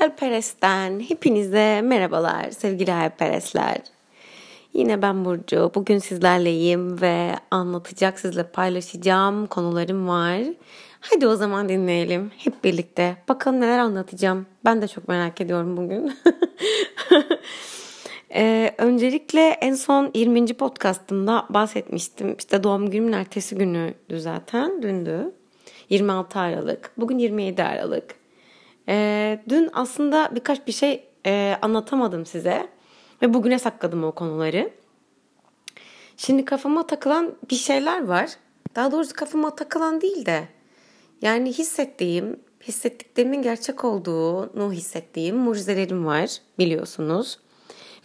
Hayalperest'ten hepinize merhabalar sevgili hayalperestler. Yine ben Burcu. Bugün sizlerleyim ve anlatacak, sizle paylaşacağım konularım var. Hadi o zaman dinleyelim hep birlikte. Bakalım neler anlatacağım. Ben de çok merak ediyorum bugün. ee, öncelikle en son 20. podcastımda bahsetmiştim. İşte doğum günümün ertesi günüydü zaten. Dündü. 26 Aralık. Bugün 27 Aralık. Ee, dün aslında birkaç bir şey e, anlatamadım size. Ve bugüne sakladım o konuları. Şimdi kafama takılan bir şeyler var. Daha doğrusu kafama takılan değil de yani hissettiğim, hissettiklerimin gerçek olduğunu hissettiğim mucizelerim var biliyorsunuz.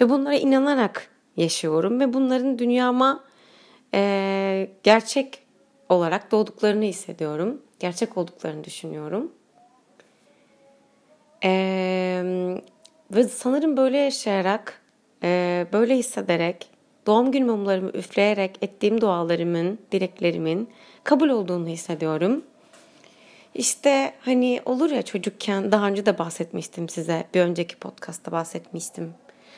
Ve bunlara inanarak yaşıyorum ve bunların dünyama e, gerçek olarak doğduklarını hissediyorum. Gerçek olduklarını düşünüyorum. Ee, ve sanırım böyle yaşayarak, e, böyle hissederek, doğum gün mumlarımı üfleyerek ettiğim dualarımın, dileklerimin kabul olduğunu hissediyorum. İşte hani olur ya çocukken daha önce de bahsetmiştim size. Bir önceki podcastta bahsetmiştim.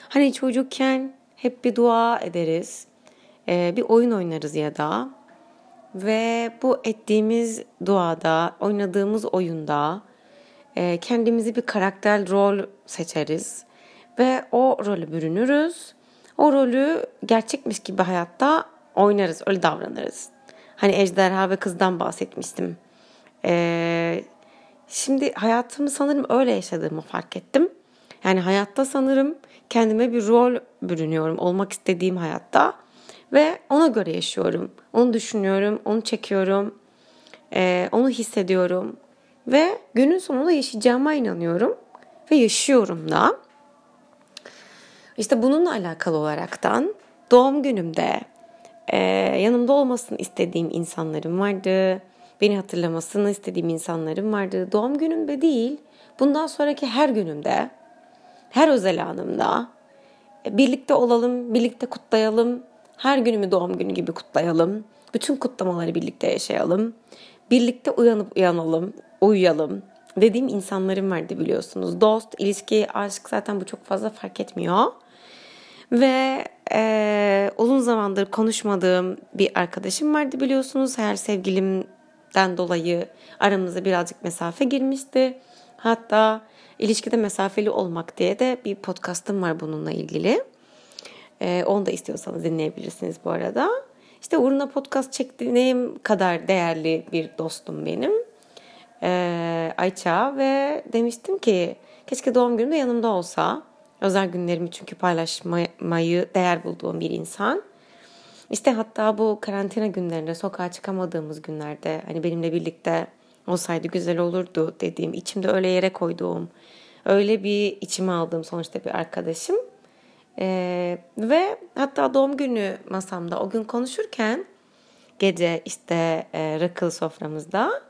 Hani çocukken hep bir dua ederiz. Bir oyun oynarız ya da. Ve bu ettiğimiz duada, oynadığımız oyunda e, kendimizi bir karakter rol seçeriz. Ve o rolü bürünürüz. O rolü gerçekmiş gibi hayatta oynarız, öyle davranırız. Hani ejderha ve kızdan bahsetmiştim. Ee, şimdi hayatımı sanırım öyle yaşadığımı fark ettim. Yani hayatta sanırım kendime bir rol bürünüyorum olmak istediğim hayatta ve ona göre yaşıyorum. Onu düşünüyorum, onu çekiyorum, e, onu hissediyorum ve günün sonunda yaşayacağıma inanıyorum ve yaşıyorum da. İşte bununla alakalı olaraktan doğum günümde e, yanımda olmasını istediğim insanlarım vardı. Beni hatırlamasını istediğim insanlarım vardı. Doğum günümde değil, bundan sonraki her günümde, her özel anımda e, birlikte olalım, birlikte kutlayalım. Her günümü doğum günü gibi kutlayalım. Bütün kutlamaları birlikte yaşayalım. Birlikte uyanıp uyanalım, uyuyalım dediğim insanlarım vardı biliyorsunuz. Dost, ilişki, aşk zaten bu çok fazla fark etmiyor. Ve e, uzun zamandır konuşmadığım bir arkadaşım vardı biliyorsunuz. Her sevgilimden dolayı aramıza birazcık mesafe girmişti. Hatta ilişkide mesafeli olmak diye de bir podcastım var bununla ilgili. E, onu da istiyorsanız dinleyebilirsiniz bu arada. İşte uğruna podcast çektiğim kadar değerli bir dostum benim. Ee, Ayça ve demiştim ki keşke doğum günümde yanımda olsa. Özel günlerimi çünkü paylaşmayı değer bulduğum bir insan. İşte hatta bu karantina günlerinde sokağa çıkamadığımız günlerde hani benimle birlikte olsaydı güzel olurdu dediğim, içimde öyle yere koyduğum, öyle bir içime aldığım sonuçta bir arkadaşım. Ee, ve hatta doğum günü masamda o gün konuşurken gece işte e, rakıl soframızda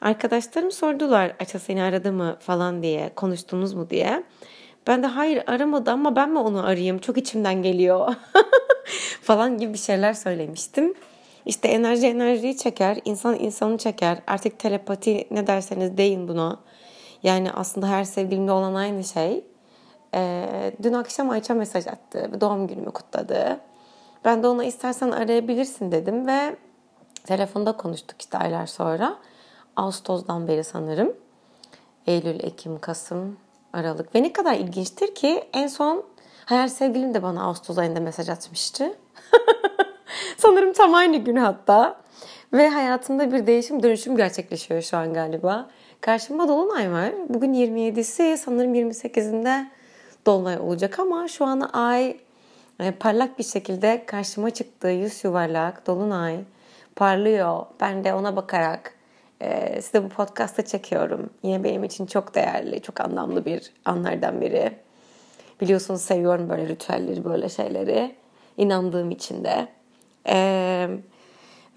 arkadaşlarım sordular Aça seni aradı mı falan diye konuştunuz mu diye. Ben de hayır aramadı ama ben mi onu arayayım çok içimden geliyor falan gibi bir şeyler söylemiştim. İşte enerji enerjiyi çeker, insan insanı çeker. Artık telepati ne derseniz deyin buna. Yani aslında her sevgilimde olan aynı şey. Ee, dün akşam Ayça mesaj attı. Doğum günümü kutladı. Ben de ona istersen arayabilirsin dedim ve telefonda konuştuk işte aylar sonra. Ağustos'dan beri sanırım. Eylül, Ekim, Kasım, Aralık. Ve ne kadar ilginçtir ki en son hayal sevgilim de bana Ağustos ayında mesaj atmıştı. sanırım tam aynı gün hatta. Ve hayatımda bir değişim dönüşüm gerçekleşiyor şu an galiba. Karşımda Dolunay var. Bugün 27'si sanırım 28'inde Dolunay olacak ama şu an ay e, parlak bir şekilde karşıma çıktı. Yüz yuvarlak Dolunay parlıyor. Ben de ona bakarak e, size bu podcast'ı çekiyorum. Yine benim için çok değerli, çok anlamlı bir anlardan biri. Biliyorsunuz seviyorum böyle ritüelleri, böyle şeyleri. İnandığım için de. Ee,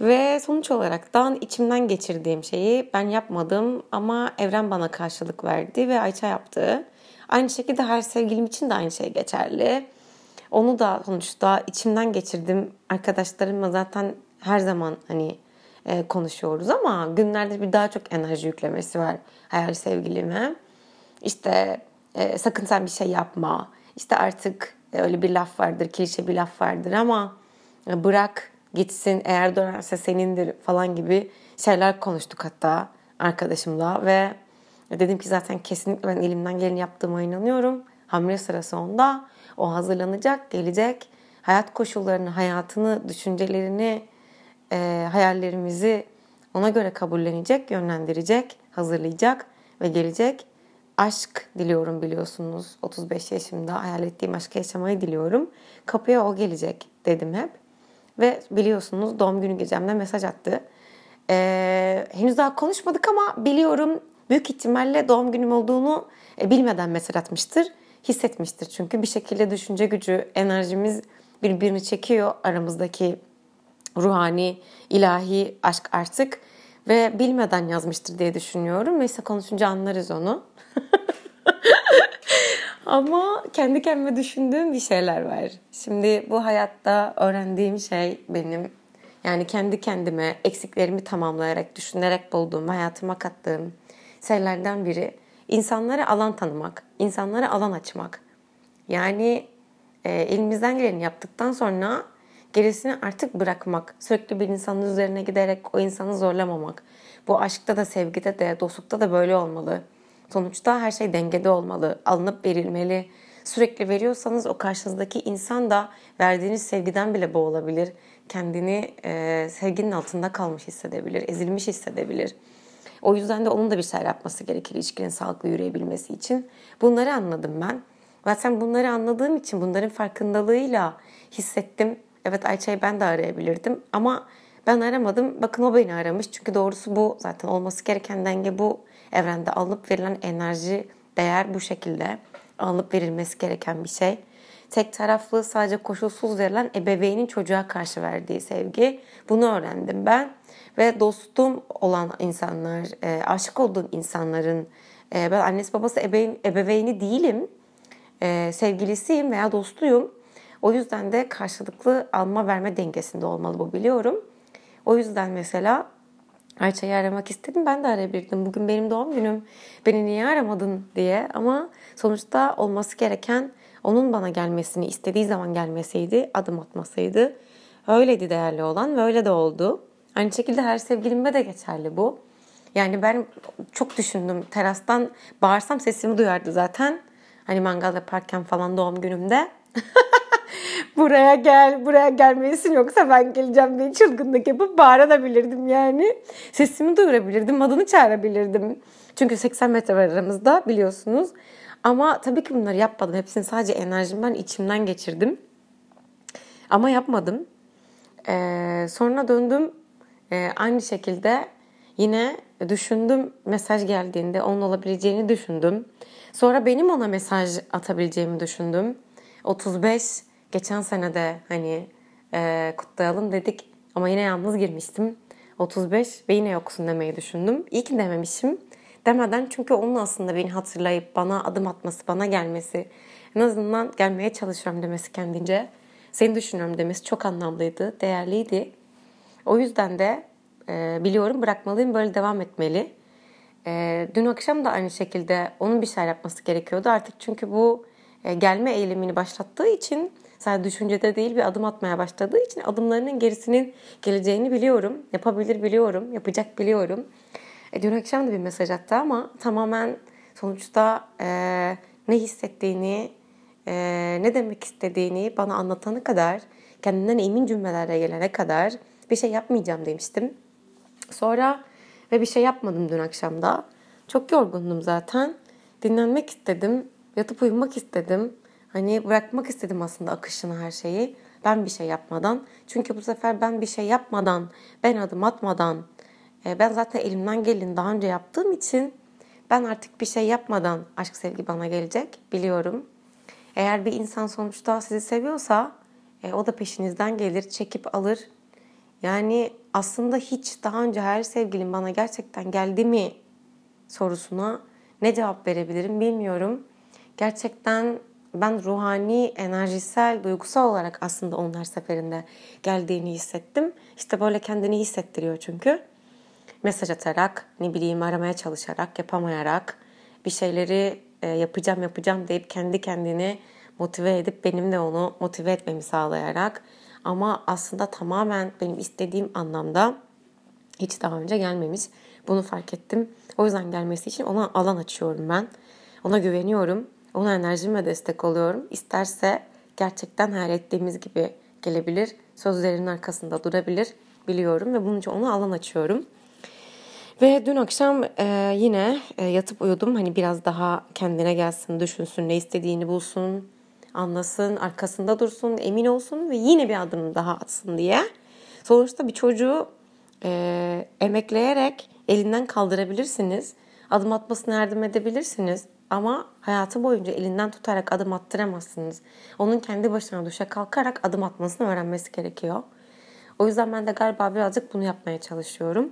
ve sonuç olaraktan içimden geçirdiğim şeyi ben yapmadım ama evren bana karşılık verdi ve Ayça yaptı. Aynı şekilde her sevgilim için de aynı şey geçerli. Onu da sonuçta içimden geçirdim. Arkadaşlarımla zaten her zaman hani e, konuşuyoruz ama günlerde bir daha çok enerji yüklemesi var hayal sevgilime. İşte e, sakın sen bir şey yapma. İşte artık öyle bir laf vardır, klişe bir laf vardır ama e, bırak gitsin eğer dönerse senindir falan gibi şeyler konuştuk hatta arkadaşımla ve dedim ki zaten kesinlikle ben elimden geleni yaptığıma inanıyorum. Hamle sırası onda. O hazırlanacak, gelecek. Hayat koşullarını, hayatını, düşüncelerini, e, hayallerimizi ona göre kabullenecek, yönlendirecek, hazırlayacak ve gelecek. Aşk diliyorum biliyorsunuz. 35 yaşımda hayal ettiğim aşkı yaşamayı diliyorum. Kapıya o gelecek dedim hep. Ve biliyorsunuz doğum günü gecemde mesaj attı. Ee, henüz daha konuşmadık ama biliyorum büyük ihtimalle doğum günüm olduğunu e, bilmeden mesaj atmıştır. Hissetmiştir çünkü bir şekilde düşünce gücü, enerjimiz birbirini çekiyor aramızdaki ruhani, ilahi aşk artık ve bilmeden yazmıştır diye düşünüyorum. Neyse konuşunca anlarız onu. Ama kendi kendime düşündüğüm bir şeyler var. Şimdi bu hayatta öğrendiğim şey benim yani kendi kendime eksiklerimi tamamlayarak, düşünerek bulduğum, hayatıma kattığım şeylerden biri insanlara alan tanımak, insanlara alan açmak. Yani e, elimizden geleni yaptıktan sonra gerisini artık bırakmak. Sürekli bir insanın üzerine giderek o insanı zorlamamak. Bu aşkta da, sevgide de, dostlukta da böyle olmalı. Sonuçta her şey dengede olmalı, alınıp verilmeli. Sürekli veriyorsanız o karşınızdaki insan da verdiğiniz sevgiden bile boğulabilir. Kendini e, sevginin altında kalmış hissedebilir, ezilmiş hissedebilir. O yüzden de onun da bir şeyler yapması gerekir ilişkinin sağlıklı yürüyebilmesi için. Bunları anladım ben. Zaten bunları anladığım için bunların farkındalığıyla hissettim. Evet Ayça'yı ben de arayabilirdim ama ben aramadım. Bakın o beni aramış. Çünkü doğrusu bu zaten olması gereken denge bu. Evrende alıp verilen enerji, değer bu şekilde alıp verilmesi gereken bir şey. Tek taraflı sadece koşulsuz verilen ebeveynin çocuğa karşı verdiği sevgi. Bunu öğrendim ben. Ve dostum olan insanlar, e, aşık olduğum insanların, e, ben annesi babası ebeveyn, ebeveyni değilim. E, sevgilisiyim veya dostuyum. O yüzden de karşılıklı alma verme dengesinde olmalı bu biliyorum. O yüzden mesela Ayça'yı aramak istedim. Ben de arayabilirdim. Bugün benim doğum günüm. Beni niye aramadın diye. Ama sonuçta olması gereken onun bana gelmesini istediği zaman gelmeseydi, adım atmasaydı. Öyleydi değerli olan ve öyle de oldu. Aynı şekilde her sevgilimde de geçerli bu. Yani ben çok düşündüm. Terastan bağırsam sesimi duyardı zaten. Hani mangal yaparken falan doğum günümde. buraya gel, buraya gelmelisin yoksa ben geleceğim diye çılgınlık yapıp bağırabilirdim yani. Sesimi duyurabilirdim, adını çağırabilirdim. Çünkü 80 metre var aramızda biliyorsunuz. Ama tabii ki bunları yapmadım. Hepsini sadece enerjimden, içimden geçirdim. Ama yapmadım. Ee, sonra döndüm. Ee, aynı şekilde yine düşündüm mesaj geldiğinde onun olabileceğini düşündüm. Sonra benim ona mesaj atabileceğimi düşündüm. 35 geçen sene de hani e, kutlayalım dedik ama yine yalnız girmiştim. 35 ve yine yoksun demeyi düşündüm. İyi ki dememişim. Demeden çünkü onun aslında beni hatırlayıp bana adım atması, bana gelmesi, en azından gelmeye çalışıyorum demesi kendince. Seni düşünüyorum demesi çok anlamlıydı, değerliydi. O yüzden de e, biliyorum bırakmalıyım, böyle devam etmeli. E, dün akşam da aynı şekilde onun bir şeyler yapması gerekiyordu artık çünkü bu e, gelme eylemini başlattığı için sadece düşüncede değil bir adım atmaya başladığı için adımlarının gerisinin geleceğini biliyorum. Yapabilir biliyorum, yapacak biliyorum. E, dün akşam da bir mesaj attı ama tamamen sonuçta e, ne hissettiğini, e, ne demek istediğini bana anlatana kadar, kendinden emin cümlelerle gelene kadar bir şey yapmayacağım demiştim. Sonra ve bir şey yapmadım dün akşamda. Çok yorgundum zaten. Dinlenmek istedim. Yatıp uyumak istedim. Hani bırakmak istedim aslında akışını her şeyi. Ben bir şey yapmadan. Çünkü bu sefer ben bir şey yapmadan, ben adım atmadan, ben zaten elimden gelin daha önce yaptığım için ben artık bir şey yapmadan aşk sevgi bana gelecek biliyorum. Eğer bir insan sonuçta sizi seviyorsa e, o da peşinizden gelir, çekip alır. Yani aslında hiç daha önce her sevgilim bana gerçekten geldi mi sorusuna ne cevap verebilirim bilmiyorum. Gerçekten ben ruhani, enerjisel, duygusal olarak aslında her seferinde geldiğini hissettim. İşte böyle kendini hissettiriyor çünkü. Mesaj atarak, ne bileyim aramaya çalışarak, yapamayarak, bir şeyleri e, yapacağım yapacağım deyip kendi kendini motive edip benim de onu motive etmemi sağlayarak ama aslında tamamen benim istediğim anlamda hiç daha önce gelmemiş. Bunu fark ettim. O yüzden gelmesi için ona alan açıyorum ben. Ona güveniyorum. Ona enerjimle destek oluyorum. İsterse gerçekten hayal ettiğimiz gibi gelebilir. Sözlerinin arkasında durabilir. Biliyorum ve bunun için ona alan açıyorum. Ve dün akşam e, yine e, yatıp uyudum. Hani biraz daha kendine gelsin, düşünsün, ne istediğini bulsun, anlasın, arkasında dursun, emin olsun ve yine bir adım daha atsın diye. Sonuçta bir çocuğu e, emekleyerek elinden kaldırabilirsiniz. Adım atmasına yardım edebilirsiniz. Ama hayatı boyunca elinden tutarak adım attıramazsınız. Onun kendi başına düşe kalkarak adım atmasını öğrenmesi gerekiyor. O yüzden ben de galiba birazcık bunu yapmaya çalışıyorum.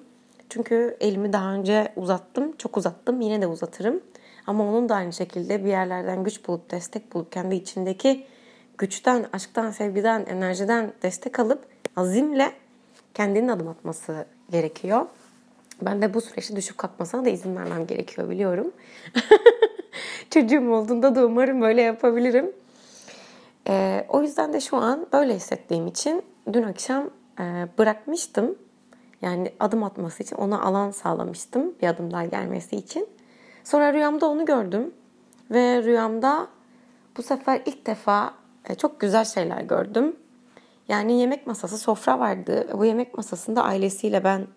Çünkü elimi daha önce uzattım, çok uzattım, yine de uzatırım. Ama onun da aynı şekilde bir yerlerden güç bulup, destek bulup, kendi içindeki güçten, aşktan, sevgiden, enerjiden destek alıp azimle kendinin adım atması gerekiyor. Ben de bu süreçte düşüp kalkmasına da izin vermem gerekiyor biliyorum. Çocuğum olduğunda da umarım böyle yapabilirim. Ee, o yüzden de şu an böyle hissettiğim için dün akşam e, bırakmıştım. Yani adım atması için ona alan sağlamıştım bir adım daha gelmesi için. Sonra rüyamda onu gördüm ve rüyamda bu sefer ilk defa e, çok güzel şeyler gördüm. Yani yemek masası, sofra vardı. Bu yemek masasında ailesiyle ben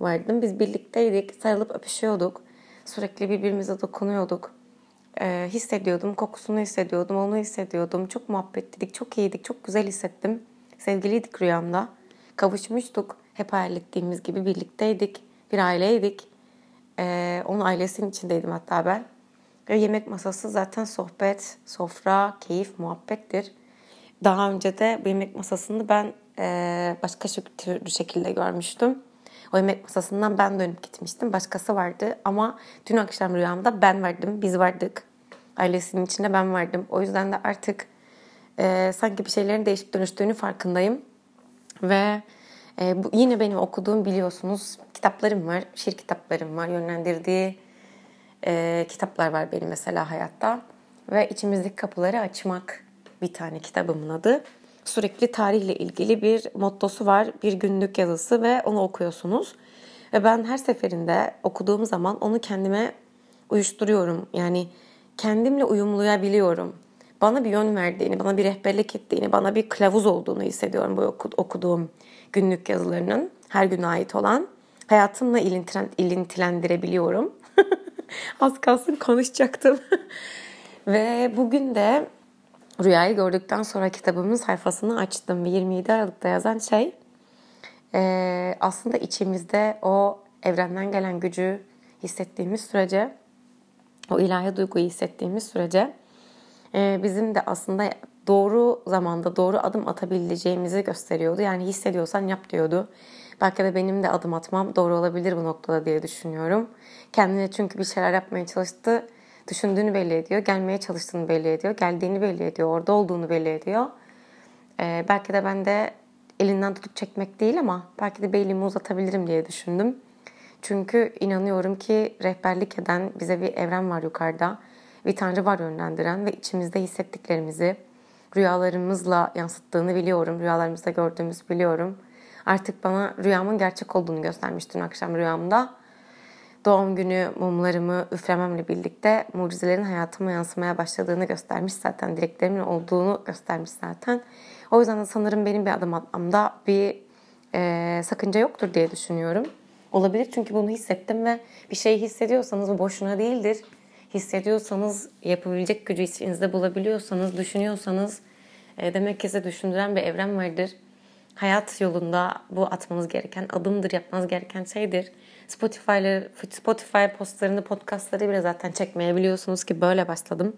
vardım. Biz birlikteydik, sarılıp öpüşüyorduk. Sürekli birbirimize dokunuyorduk. Ee, hissediyordum, kokusunu hissediyordum, onu hissediyordum. Çok muhabbetliydik, çok iyiydik, çok güzel hissettim. Sevgiliydik rüyamda. Kavuşmuştuk. Hep hayal ettiğimiz gibi birlikteydik. Bir aileydik. Ee, onun ailesinin içindeydim hatta ben. Ve yemek masası zaten sohbet, sofra, keyif, muhabbettir. Daha önce de bu yemek masasını ben e, başka türlü şekilde görmüştüm. O yemek masasından ben dönüp gitmiştim. Başkası vardı ama dün akşam rüyamda ben vardım, biz vardık. Ailesinin içinde ben vardım. O yüzden de artık e, sanki bir şeylerin değişip dönüştüğünü farkındayım. Ve e, bu, yine benim okuduğum biliyorsunuz kitaplarım var, şiir kitaplarım var, yönlendirdiği e, kitaplar var benim mesela hayatta. Ve içimizdeki kapıları açmak bir tane kitabımın adı. Sürekli tarihle ilgili bir mottosu var, bir günlük yazısı ve onu okuyorsunuz. Ve ben her seferinde okuduğum zaman onu kendime uyuşturuyorum. Yani kendimle uyumlayabiliyorum. Bana bir yön verdiğini, bana bir rehberlik ettiğini, bana bir kılavuz olduğunu hissediyorum bu okuduğum günlük yazılarının. Her güne ait olan. Hayatımla ilintilendirebiliyorum. Az kalsın konuşacaktım. Ve bugün de Rüyayı gördükten sonra kitabımın sayfasını açtım ve 27 Aralık'ta yazan şey e, aslında içimizde o evrenden gelen gücü hissettiğimiz sürece, o ilahi duyguyu hissettiğimiz sürece e, bizim de aslında doğru zamanda doğru adım atabileceğimizi gösteriyordu. Yani hissediyorsan yap diyordu. Belki de benim de adım atmam doğru olabilir bu noktada diye düşünüyorum. Kendine çünkü bir şeyler yapmaya çalıştı düşündüğünü belli ediyor. Gelmeye çalıştığını belli ediyor. Geldiğini belli ediyor. Orada olduğunu belli ediyor. Ee, belki de ben de elinden tutup çekmek değil ama belki de bir elimi uzatabilirim diye düşündüm. Çünkü inanıyorum ki rehberlik eden bize bir evren var yukarıda. Bir tanrı var yönlendiren ve içimizde hissettiklerimizi rüyalarımızla yansıttığını biliyorum. Rüyalarımızda gördüğümüzü biliyorum. Artık bana rüyamın gerçek olduğunu göstermiştin akşam rüyamda doğum günü mumlarımı üflememle birlikte mucizelerin hayatıma yansımaya başladığını göstermiş zaten. Dileklerimin olduğunu göstermiş zaten. O yüzden de sanırım benim bir adım atmamda bir e, sakınca yoktur diye düşünüyorum. Olabilir çünkü bunu hissettim ve bir şey hissediyorsanız bu boşuna değildir. Hissediyorsanız, yapabilecek gücü içinizde bulabiliyorsanız, düşünüyorsanız e, demek ki size düşündüren bir evren vardır. Hayat yolunda bu atmanız gereken adımdır, yapmanız gereken şeydir. Spotify'lı Spotify postlarını, podcastları bile zaten çekmeye biliyorsunuz ki böyle başladım.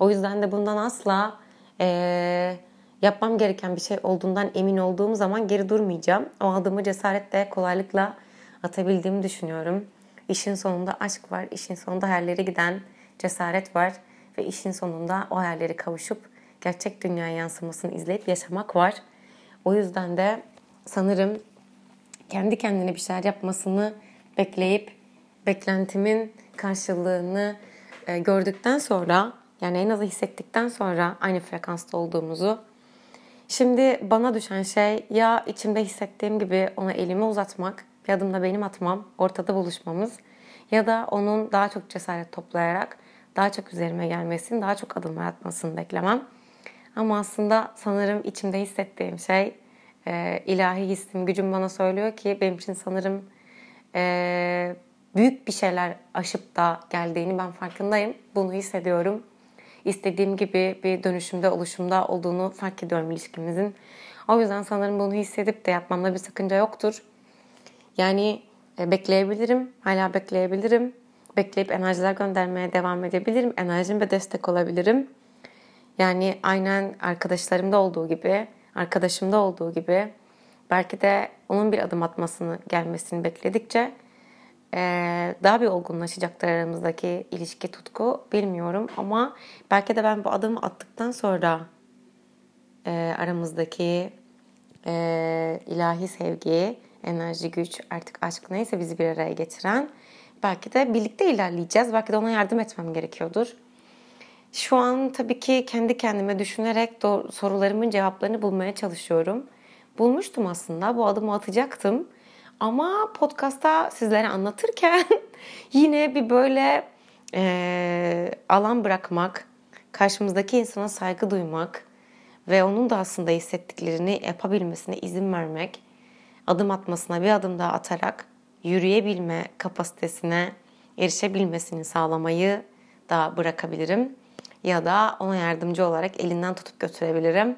O yüzden de bundan asla e, yapmam gereken bir şey olduğundan emin olduğum zaman geri durmayacağım. O adımı cesaretle, kolaylıkla atabildiğimi düşünüyorum. İşin sonunda aşk var, işin sonunda hayallere giden cesaret var ve işin sonunda o hayalleri kavuşup gerçek dünya yansımasını izleyip yaşamak var. O yüzden de sanırım kendi kendine bir şeyler yapmasını bekleyip beklentimin karşılığını e, gördükten sonra yani en azı hissettikten sonra aynı frekansta olduğumuzu Şimdi bana düşen şey ya içimde hissettiğim gibi ona elimi uzatmak, bir adım da benim atmam, ortada buluşmamız ya da onun daha çok cesaret toplayarak daha çok üzerime gelmesini, daha çok adımlar atmasını beklemem. Ama aslında sanırım içimde hissettiğim şey e, ilahi hissim, gücüm bana söylüyor ki benim için sanırım e, büyük bir şeyler aşıp da geldiğini ben farkındayım. Bunu hissediyorum. İstediğim gibi bir dönüşümde, oluşumda olduğunu fark ediyorum ilişkimizin. O yüzden sanırım bunu hissedip de yapmamda bir sakınca yoktur. Yani e, bekleyebilirim, hala bekleyebilirim. Bekleyip enerjiler göndermeye devam edebilirim. Enerjim ve destek olabilirim. Yani aynen arkadaşlarımda olduğu gibi, arkadaşımda olduğu gibi belki de onun bir adım atmasını, gelmesini bekledikçe daha bir olgunlaşacaktır aramızdaki ilişki tutku bilmiyorum ama belki de ben bu adımı attıktan sonra aramızdaki ilahi sevgi, enerji, güç, artık aşk neyse bizi bir araya getiren belki de birlikte ilerleyeceğiz. Belki de ona yardım etmem gerekiyordur. Şu an tabii ki kendi kendime düşünerek sorularımın cevaplarını bulmaya çalışıyorum. Bulmuştum aslında. Bu adımı atacaktım. Ama podcast'ta sizlere anlatırken yine bir böyle e, alan bırakmak, karşımızdaki insana saygı duymak ve onun da aslında hissettiklerini yapabilmesine izin vermek, adım atmasına bir adım daha atarak yürüyebilme kapasitesine erişebilmesini sağlamayı da bırakabilirim. Ya da ona yardımcı olarak elinden tutup götürebilirim.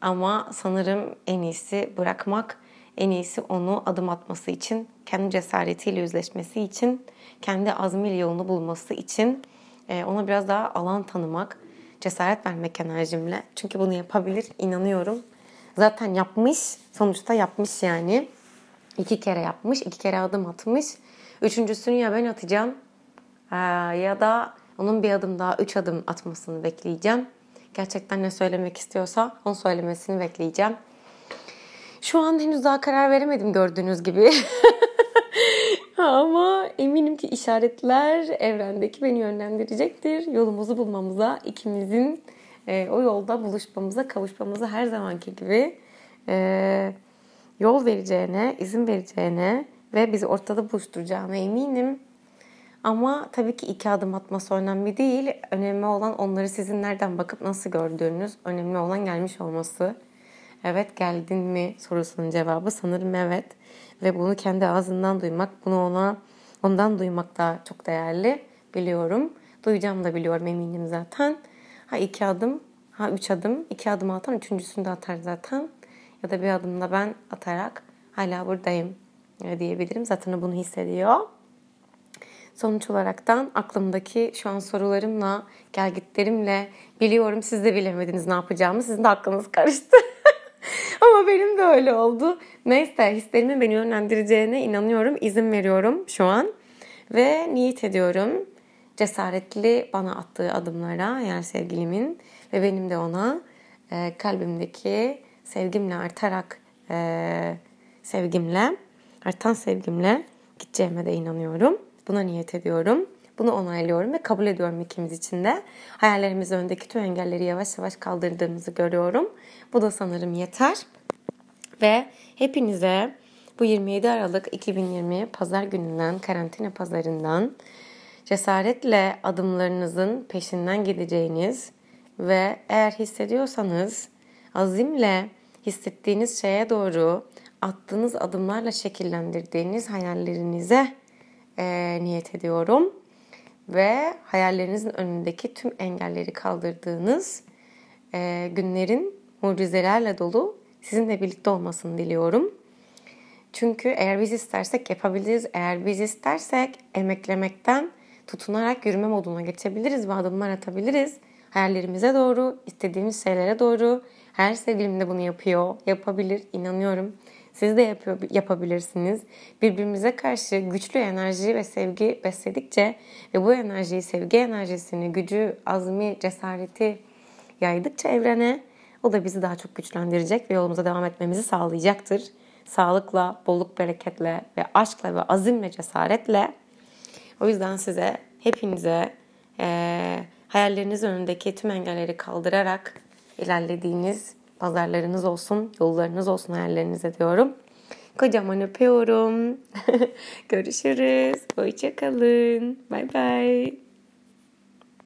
Ama sanırım en iyisi bırakmak en iyisi onu adım atması için, kendi cesaretiyle yüzleşmesi için, kendi azmiyle yolunu bulması için e, ona biraz daha alan tanımak, cesaret vermek enerjimle. Çünkü bunu yapabilir, inanıyorum. Zaten yapmış, sonuçta yapmış yani. İki kere yapmış, iki kere adım atmış. Üçüncüsünü ya ben atacağım ya da onun bir adım daha, üç adım atmasını bekleyeceğim. Gerçekten ne söylemek istiyorsa onu söylemesini bekleyeceğim. Şu an henüz daha karar veremedim gördüğünüz gibi. Ama eminim ki işaretler evrendeki beni yönlendirecektir. Yolumuzu bulmamıza, ikimizin e, o yolda buluşmamıza, kavuşmamıza her zamanki gibi e, yol vereceğine, izin vereceğine ve bizi ortada buluşturacağına eminim. Ama tabii ki iki adım atması önemli değil. Önemli olan onları sizin nereden bakıp nasıl gördüğünüz, önemli olan gelmiş olması. Evet geldin mi sorusunun cevabı sanırım evet. Ve bunu kendi ağzından duymak, bunu ona ondan duymak da çok değerli biliyorum. Duyacağım da biliyorum eminim zaten. Ha iki adım, ha üç adım, iki adım atan üçüncüsünü de atar zaten. Ya da bir adımla ben atarak hala buradayım diyebilirim. Zaten bunu hissediyor. Sonuç olaraktan aklımdaki şu an sorularımla, gelgitlerimle biliyorum siz de bilemediniz ne yapacağımı. Sizin de aklınız karıştı. Ama benim de öyle oldu. Neyse hislerimin beni yönlendireceğine inanıyorum. izin veriyorum şu an. Ve niyet ediyorum cesaretli bana attığı adımlara eğer sevgilimin ve benim de ona e, kalbimdeki sevgimle artarak e, sevgimle artan sevgimle gideceğime de inanıyorum. Buna niyet ediyorum. Bunu onaylıyorum ve kabul ediyorum ikimiz için de. Hayallerimizin önündeki tüm engelleri yavaş yavaş kaldırdığımızı görüyorum. Bu da sanırım yeter. Ve hepinize bu 27 Aralık 2020 pazar gününden, karantina pazarından cesaretle adımlarınızın peşinden gideceğiniz ve eğer hissediyorsanız azimle hissettiğiniz şeye doğru attığınız adımlarla şekillendirdiğiniz hayallerinize e, niyet ediyorum ve hayallerinizin önündeki tüm engelleri kaldırdığınız e, günlerin mucizelerle dolu sizinle birlikte olmasını diliyorum. Çünkü eğer biz istersek yapabiliriz. Eğer biz istersek emeklemekten tutunarak yürüme moduna geçebiliriz ve adımlar atabiliriz. Hayallerimize doğru, istediğimiz şeylere doğru. Her sevgilim de bunu yapıyor, yapabilir, inanıyorum. Siz de yapıyor, yapabilirsiniz. Birbirimize karşı güçlü enerji ve sevgi besledikçe ve bu enerjiyi, sevgi enerjisini, gücü, azmi, cesareti yaydıkça evrene o da bizi daha çok güçlendirecek ve yolumuza devam etmemizi sağlayacaktır. Sağlıkla, bolluk, bereketle ve aşkla ve azimle, cesaretle. O yüzden size, hepinize e, hayalleriniz önündeki tüm engelleri kaldırarak ilerlediğiniz pazarlarınız olsun, yollarınız olsun hayallerinize diyorum. Kocaman öpüyorum. Görüşürüz. Hoşçakalın. Bay bay.